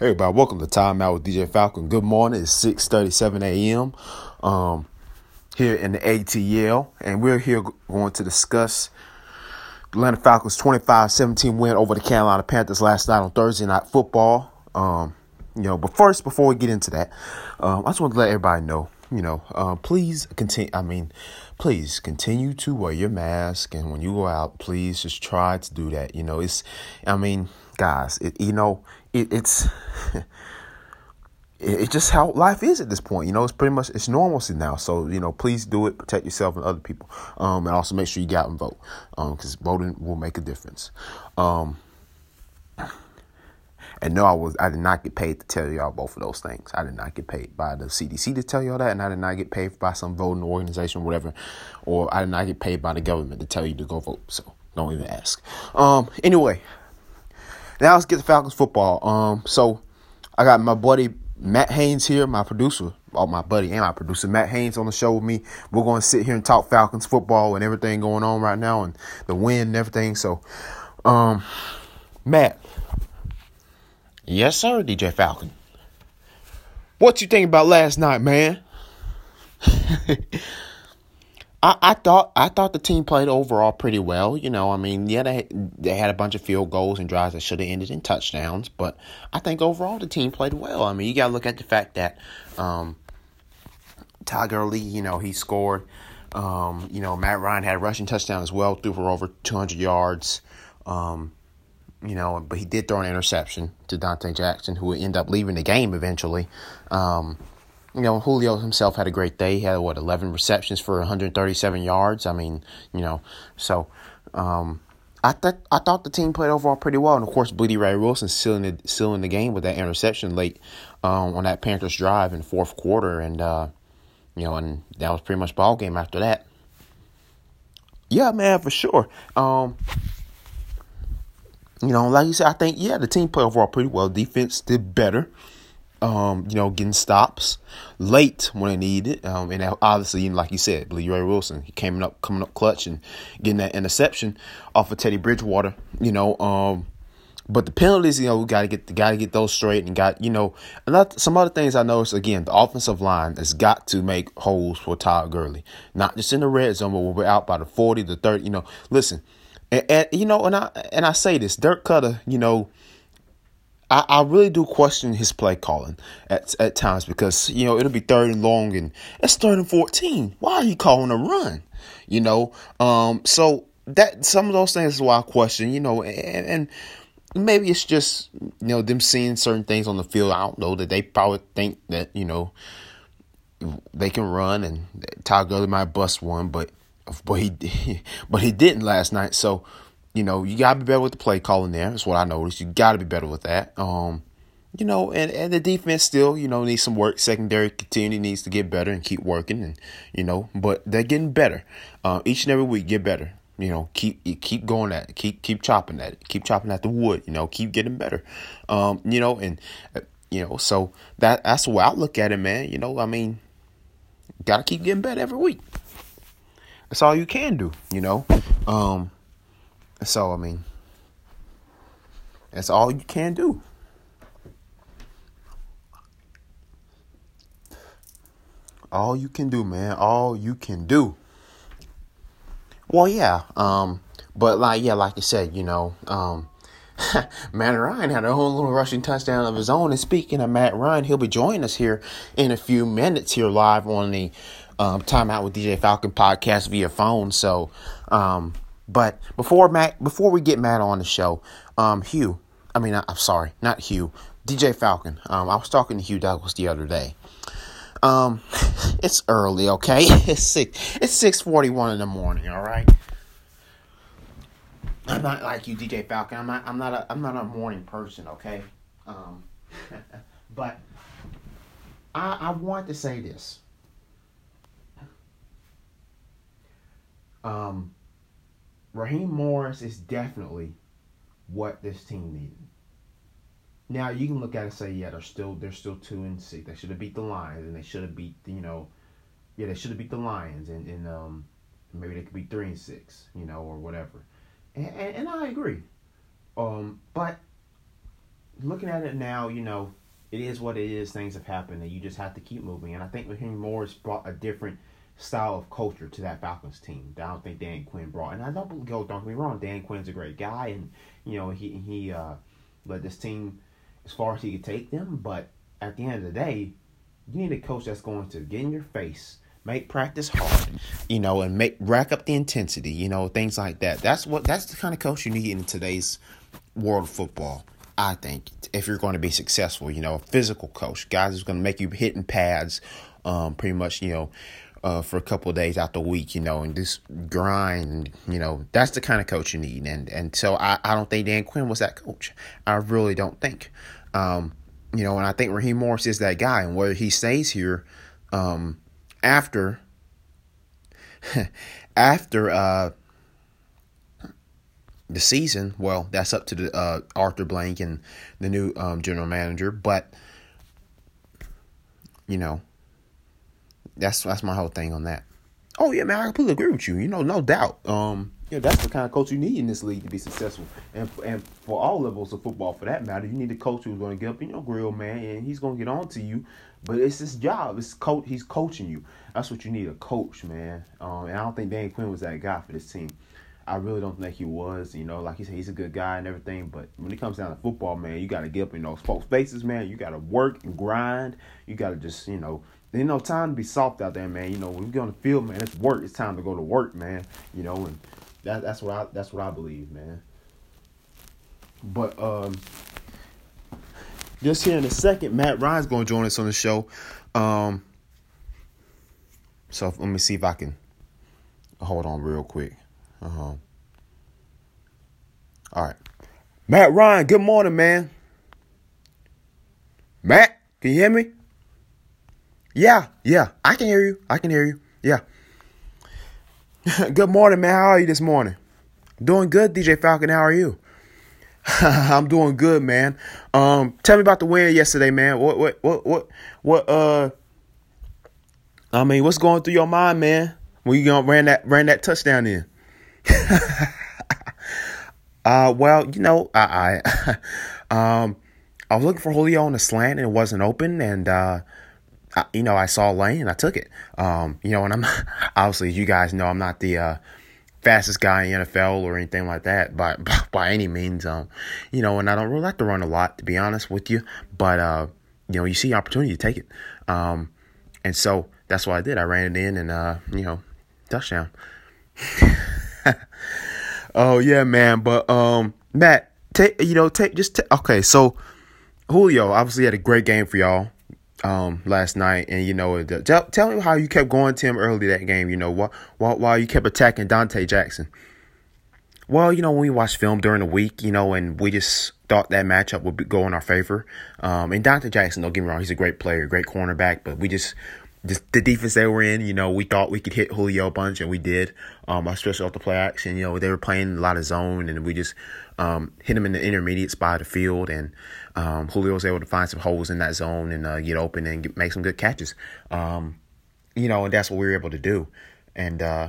Hey everybody, welcome to Time Out with DJ Falcon. Good morning. It's 6:37 a.m. Um, here in the ATL, and we're here going to discuss the Atlanta Falcons 25-17 win over the Carolina Panthers last night on Thursday Night Football. Um, you know, but first, before we get into that, um, I just want to let everybody know, you know, uh, please continue. I mean, please continue to wear your mask, and when you go out, please just try to do that. You know, it's, I mean, guys, it, you know it, it's it's just how life is at this point. You know, it's pretty much it's normalcy now. So you know, please do it. Protect yourself and other people, um, and also make sure you get out and vote, because um, voting will make a difference. Um, and no, I was I did not get paid to tell y'all both of those things. I did not get paid by the CDC to tell y'all that, and I did not get paid by some voting organization, or whatever, or I did not get paid by the government to tell you to go vote. So don't even ask. Um, anyway, now let's get to Falcons football. Um, so I got my buddy Matt Haines here, my producer, oh my buddy and my producer Matt Haines on the show with me. We're going to sit here and talk Falcons football and everything going on right now and the win and everything. So, um, Matt. Yes, sir, DJ Falcon. What you think about last night, man? I, I thought I thought the team played overall pretty well. You know, I mean, yeah, they they had a bunch of field goals and drives that should have ended in touchdowns, but I think overall the team played well. I mean, you got to look at the fact that um, Gurley, you know, he scored. Um, you know, Matt Ryan had a rushing touchdown as well, threw for over 200 yards. Um, you know, but he did throw an interception to Donte Jackson, who would end up leaving the game eventually. Um, you know, Julio himself had a great day. He had what eleven receptions for 137 yards. I mean, you know, so um, I thought I thought the team played overall pretty well, and of course, Blidi Wreh-Wilson sealing the sealing the game with that interception late um, on that Panthers drive in the fourth quarter, and uh, you know, and that was pretty much ball game after that. Yeah, man, for sure. Um, you know, like you said, I think yeah, the team played overall pretty well. Defense did better um, you know, getting stops late when they needed it. Um, and obviously, like you said, Lee Ray Wilson, he came up, coming up clutch and getting that interception off of Teddy Bridgewater, you know, um, but the penalties, you know, we got to get got to get those straight, and got you know, another, some other things I noticed. Again, the offensive line has got to make holes for Todd Gurley, not just in the red zone, but when we're out by the forty, the thirty. You know, listen, and, and you know, and I and I say this, Dirk Koetter, you know, I, I really do question his play calling at at times because you know it'll be third and long and it's third and fourteen. Why are you calling a run? You know, um, so that some of those things is why I question. You know, and, and maybe it's just you know them seeing certain things on the field. I don't know that they probably think that you know they can run and Todd Gurley might bust one, but but he but he didn't last night. So you know, you gotta be better with the play calling there. That's what I noticed. You gotta be better with that. Um, you know, and, and the defense still, you know, needs some work. Secondary continually needs to get better and keep working, and you know, but they're getting better. Uh, each and every week, get better. You know, keep keep going at it. Keep keep chopping at it. Keep chopping at the wood. You know, keep getting better. Um, you know, and uh, you know, so that that's the way I look at it, man. You know, I mean, gotta keep getting better every week. That's all you can do. You know, um, so, I mean, that's all you can do. All you can do, man. All you can do. Well, yeah. Um, but like, yeah, like you said, you know, um, Matt Ryan had a whole little rushing touchdown of his own. And speaking of Matt Ryan, he'll be joining us here in a few minutes here live on the um, Time Out with DJ Falcon podcast via phone. So, um, but before Matt, before we get Matt on the show, um, Hugh, I mean, I'm sorry, not Hugh, DJ Falcon. Um, I was talking to Hugh Douglas the other day. Um, it's early, okay? It's six. It's six forty one in the morning. All right. I'm not like you, DJ Falcon. I'm not. I'm not a. I'm not a morning person. Okay. Um, but I I want to say this. Um, Raheem Morris is definitely what this team needed. Now you can look at it and say, yeah, they're still they're still two and six. They should have beat the Lions and they should have beat you know, yeah, they should have beat the Lions and, and um maybe they could be three and six, you know, or whatever. And and, and I agree. Um, but looking at it now, you know, it is what it is. Things have happened, and you just have to keep moving. And I think Raheem Morris brought a different style of culture to that Falcons team. I don't think Dan Quinn brought. And I don't go. Don't get me wrong. Dan Quinn's a great guy, and you know he he uh, led this team as far as he could take them. But at the end of the day, you need a coach that's going to get in your face, make practice hard, you know, and make rack up the intensity, you know, things like that. That's what that's the kind of coach you need in today's world of football. I think if you're going to be successful, you know, a physical coach, guys who's going to make you hitting pads, um, pretty much, you know, uh, for a couple days out the week, you know, and just grind, you know, that's the kind of coach you need. And and so I, I don't think Dan Quinn was that coach. I really don't think. Um, you know, and I think Raheem Morris is that guy, and whether he stays here um, after after uh, the season, well, that's up to the uh, Arthur Blank and the new um, general manager. But you know, that's that's my whole thing on that. Oh yeah, man, I completely agree with you. You know, no doubt. Um, know, that's the kind of coach you need in this league to be successful, and and for all levels of football, for that matter, you need a coach who's going to get up in your grill, man, and he's going to get on to you. But it's his job. It's coach. He's coaching you. That's what you need a coach, man. Um, and I don't think Dan Quinn was that guy for this team. I really don't think he was. You know, like he said, he's a good guy and everything. But when it comes down to football, man, you got to get up in those folks' faces, man. You got to work and grind. You got to just, you know, there's no time to be soft out there, man. You know, when we get on the field, man, it's work. It's time to go to work, man. You know, and that, that's what I that's what I believe, man. But um, just here in a second, Matt Ryan's going to join us on the show. Um, so let me see if I can hold on real quick. Uh-huh. All right. Matt Ryan, good morning, man. Matt, can you hear me? Yeah, yeah, I can hear you. I can hear you. Yeah. good morning, man. How are you this morning? Doing good, DJ Falcon. How are you? I'm doing good, man. Um, tell me about the win yesterday, man. What, what, what, what, what? Uh, I mean, what's going through your mind, man? When you gonna ran that ran that touchdown in? uh, well, you know, I, I, um, I was looking for Julio on the slant and it wasn't open, and uh, I, you know, I saw lane I took it. Um, you know, and I'm obviously, you guys know, I'm not the uh, fastest guy in NFL or anything like that, by by any means. Um, you know, and I don't really like to run a lot, to be honest with you. But uh, you know, you see opportunity, to take it. Um, and so that's what I did. I ran it in, and uh, you know, touchdown. oh yeah, man. But um, Matt, take you know, take just t- okay. So Julio obviously had a great game for y'all um last night, and you know, tell tell me how you kept going to him early that game. You know, while while you kept attacking Donte Jackson. Well, you know, when we watched film during the week, you know, and we just thought that matchup would go in our favor. Um, and Donte Jackson, don't get me wrong, he's a great player, great cornerback, but we just just the defense they were in, you know, we thought we could hit Julio a bunch, and we did. Um, especially off the play action, you know, they were playing a lot of zone, and we just um, hit him in the intermediate spot of the field, and um, Julio was able to find some holes in that zone and uh, get open and get, make some good catches. Um, you know, and that's what we were able to do, and uh,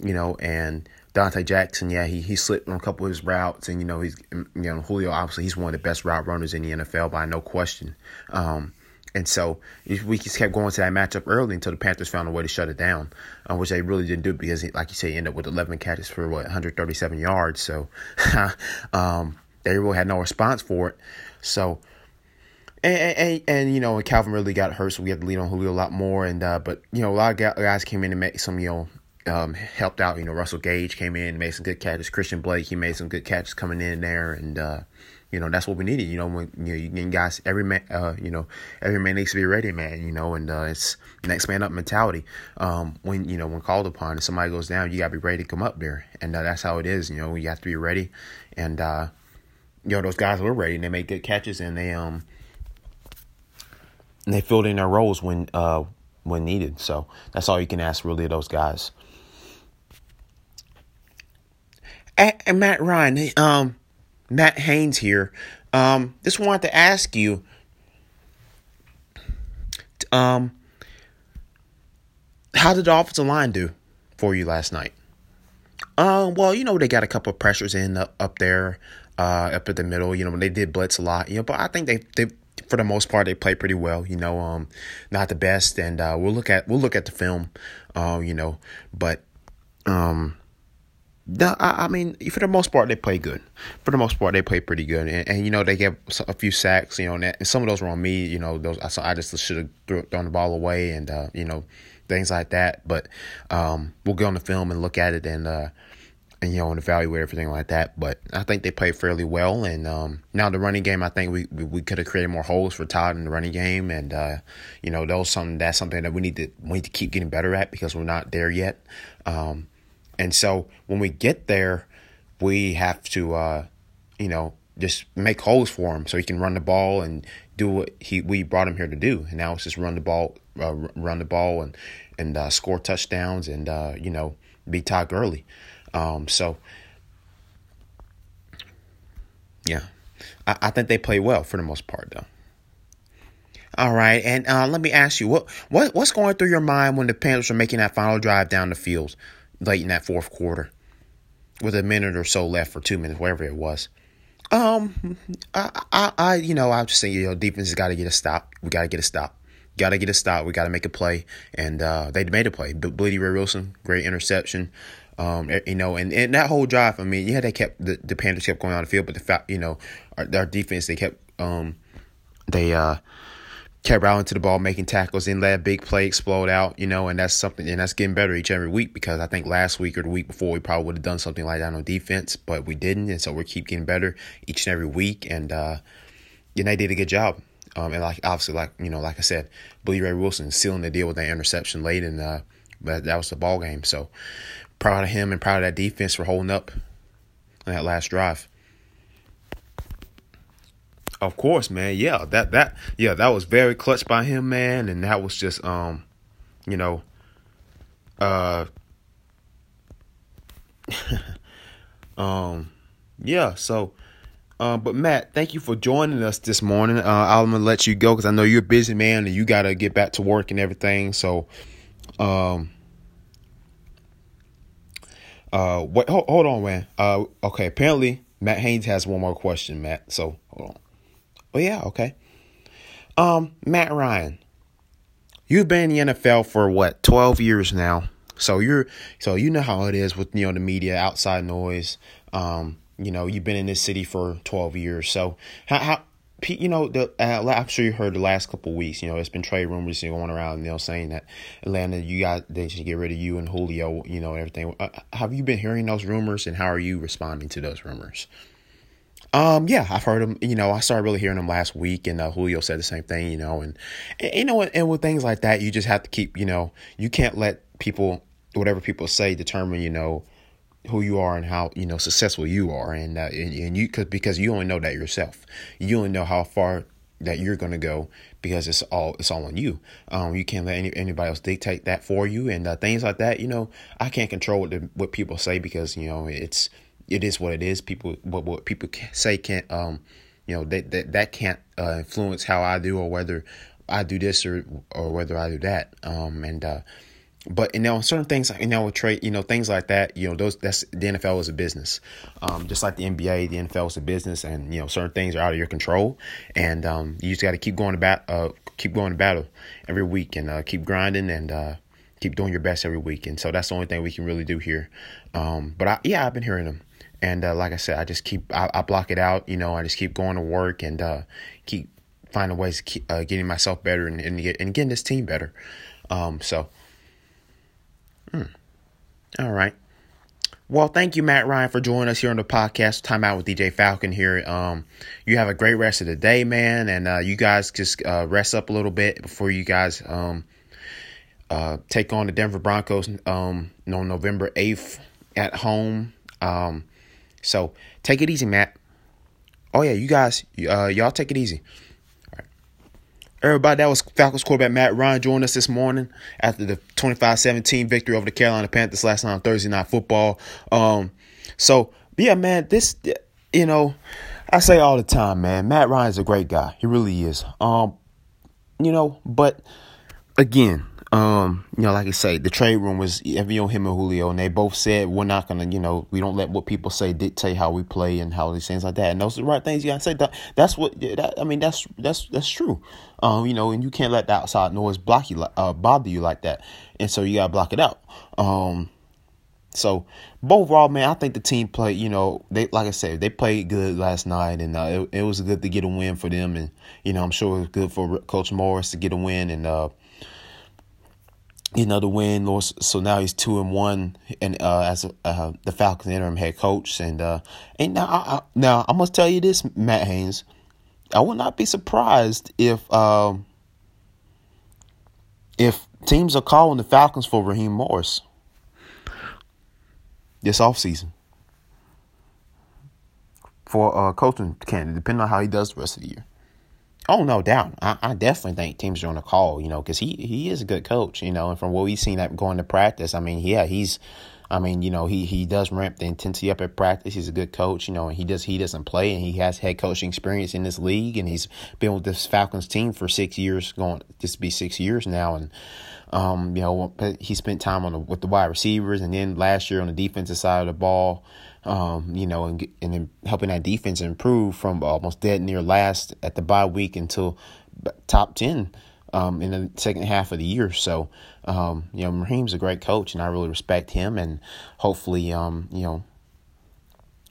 you know, and Donte Jackson, yeah, he he slipped on a couple of his routes, and you know, he's you know Julio obviously he's one of the best route runners in the NFL by no question. Um, and so we just kept going to that matchup early until the Panthers found a way to shut it down, uh, which they really didn't do because, like you say, he ended up with 11 catches for what 137 yards. So um, they really had no response for it. So. And, and, and, you know, Calvin really got hurt, so we had to lean on Julio a lot more. And uh, but you know, a lot of guys came in and made some, you know, um, helped out. You know, Russell Gage came in, made some good catches. Christian Blake, he made some good catches coming in there, and uh, you know, that's what we needed. You know, when you know, you guys, every man, uh, you know, every man needs to be ready, man. You know, and uh, it's next man up mentality. Um, when you know, when called upon, and somebody goes down, you gotta be ready to come up there, and uh, that's how it is. You know, you have to be ready, and uh, you know, those guys were ready, and they made good catches, and they um, they filled in their roles when uh when needed. So that's all you can ask really of those guys. And, Matt Ryan, um Matt Haines here. Um, just wanted to ask you. Um, how did the offensive line do for you last night? Um, well, you know they got a couple of pressures in up, up there. uh, up at the middle. You know, they did blitz a lot. You know, but I think they they for the most part they played pretty well. You know, um, not the best, and uh, we'll look at we'll look at the film. Uh, you know, but um. I, I mean, for the most part, they play good. For the most part, they play pretty good, and, and you know they get a few sacks. You know, and, that, and some of those were on me. You know, those I, I just should have thrown the ball away, and uh, you know, things like that. But um, we'll go on the film and look at it, and uh, and you know and evaluate everything like that. But I think they played fairly well. And um, now the running game, I think we we, we could have created more holes for Todd in the running game. And uh, you know, those something that's something that we need to we need to keep getting better at because we're not there yet. Um, and so when we get there, we have to uh, you know just make holes for him so he can run the ball and do what he we brought him here to do. And now it's just run the ball, uh, run the ball, and and uh, score touchdowns and uh, you know be Todd Gurley. Um, so, yeah, I, I think they play well for the most part, though. All right, and uh, let me ask you what what what's going through your mind when the Panthers are making that final drive down the field late in that fourth quarter, with a minute or so left, for two minutes, whatever it was. Um, I, I, I you know, I'm just saying, you know, defense has got to get a stop. We got to get a stop. Got to get a stop. We got to make a play, and uh, they made a play. Blidi Wreh-Wilson, great interception. Um, eh, you know, and, and that whole drive, I mean, yeah, they kept the, the Panthers kept going on the field, but the fact, you know, our, our defense, they kept um, they uh kept rallying to the ball, making tackles, and let a big play explode out, you know, and that's something, and that's getting better each and every week because I think last week or the week before we probably would have done something like that on defense, but we didn't, and so we keep getting better each and every week, and uh, and they did a good job. Um, and like obviously, like you know, like I said, Billy Ray Wilson sealing the deal with that interception late, and uh, but that was the ball game. So proud of him and proud of that defense for holding up on that last drive. Of course, man. Yeah, that that yeah, that was very clutch by him, man, and that was just um, you know, uh, um, yeah. So, uh, but Matt, thank you for joining us this morning. Uh, I'm gonna let you go because I know you're a busy man and you gotta get back to work and everything. So, um, uh, wait, hold, hold on, man. Uh, okay. Apparently, Matt Haines has one more question, Matt. So hold on. Oh yeah, okay. Um, Matt Ryan, you've been in the NFL for what twelve years now. So you're so you know how it is with you know the media, outside noise. Um, you know you've been in this city for twelve years. So how how you know, the, uh, I'm sure you heard the last couple weeks. You know, it's been trade rumors going around. You know, saying that Atlanta, you got they should get rid of you and Julio. You know, everything. Uh, have you been hearing those rumors, and how are you responding to those rumors? Um, yeah, I've heard them. You know, I started really hearing them last week, and uh, Julio said the same thing. You know, and, and you know, and, and with things like that, you just have to keep. You know, you can't let people, whatever people say, determine. You know who you are and how you know successful you are and uh, and, and you cause, because you only know that yourself you only know how far that you're gonna go because it's all it's all on you um you can't let any, anybody else dictate that for you and uh, things like that you know I can't control what the, what people say because you know it's it is what it is. People what what people say can't um you know that that, that can't uh, influence how I do or whether I do this or or whether I do that. Um and uh but you know certain things you know with trade you know things like that you know those that's the NFL is a business. Um, just like the NBA the NFL is a business and you know certain things are out of your control. And um, you just got to keep going bat uh, keep going to battle every week and uh, keep grinding and uh, keep doing your best every week. And so that's the only thing we can really do here. Um, but I, yeah I've been hearing them and uh, like I said I just keep I, I, block it out you know I just keep going to work and uh, keep finding ways to keep uh, getting myself better and and, get, and getting this team better um, so Hmm. All right. Well, thank you, Matt Ryan, for joining us here on the podcast. Time out with DJ Falcon here. Um, you have a great rest of the day, man, and uh, you guys just uh, rest up a little bit before you guys um, uh, take on the Denver Broncos um, on November eighth at home. Um, so take it easy, Matt. Oh yeah, you guys, uh, y'all take it easy. Everybody, that was Falcons quarterback Matt Ryan joining us this morning after the 25-17 victory over the Carolina Panthers last night on Thursday Night Football. Um, so, yeah, man, this, you know, I say all the time, man, Matt Ryan's a great guy. He really is. Um, you know, but again, um, you know, like I say, the trade room was on him and Julio, and they both said we're not gonna, you know, we don't let what people say dictate how we play and how these things like that. And those are the right things you gotta say. That, that's what that, I mean. That's that's that's true. Um, you know, and you can't let the outside noise block you, uh, bother you like that, and so you gotta block it out. Um, so, overall, man, I think the team played. You know, they like I said, they played good last night, and uh, it, it was good to get a win for them. And you know, I'm sure it was good for Coach Morris to get a win, and uh, you know, the win. So now he's two and one, and uh, as uh, the Falcons interim head coach. And uh, and now, I, I, now I must tell you this, Matt Haines, I would not be surprised if um, if teams are calling the Falcons for Raheem Morris this offseason for a coaching candidate, depending on how he does the rest of the year. Oh, no doubt. I, I definitely think teams are on the call, you know, because he, he is a good coach, you know, and from what we've seen that going to practice, I mean, yeah, he's, I mean, you know, he, he does ramp the intensity up at practice. He's a good coach, you know, and he does he doesn't play, and he has head coaching experience in this league, and he's been with this Falcons team for six years, going this be six years now, and um, you know, he spent time on the, with the wide receivers, and then last year on the defensive side of the ball um, you know, and and helping that defense improve from almost dead near last at the bye week until top ten um, in the second half of the year. So, um, you know, Raheem's a great coach, and I really respect him, and hopefully, um, you know,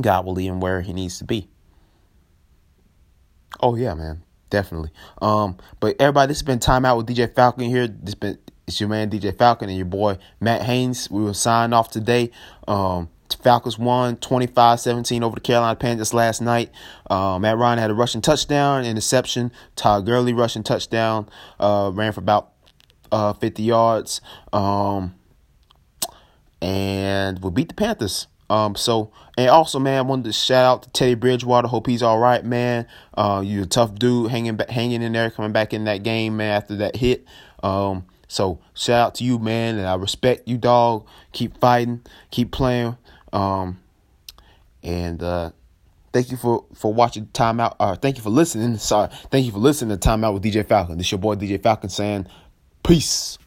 God will lead him where he needs to be. Oh yeah, man, definitely. Um, but everybody, this has been time out with DJ Falcon here. This been it's your man DJ Falcon and your boy Matt Haines. We will sign off today. Um, Falcons won 25-17 over the Carolina Panthers last night. Uh, Matt Ryan had a rushing touchdown, interception. Todd Gurley rushing touchdown. Uh, ran for about uh, 50 yards. Um, and we beat the Panthers. Um, so and also, man, I wanted to shout out to Teddy Bridgewater. Hope he's all right, man. Uh, you're a tough dude, hanging hanging in there, coming back in that game, man. After that hit, um, so shout out to you, man, and I respect you, dog. Keep fighting, keep playing. Um, and uh, thank you for for watching Timeout. Uh, thank you for listening. Sorry, thank you for listening to Timeout with DJ Falcon. This your boy DJ Falcon saying, peace.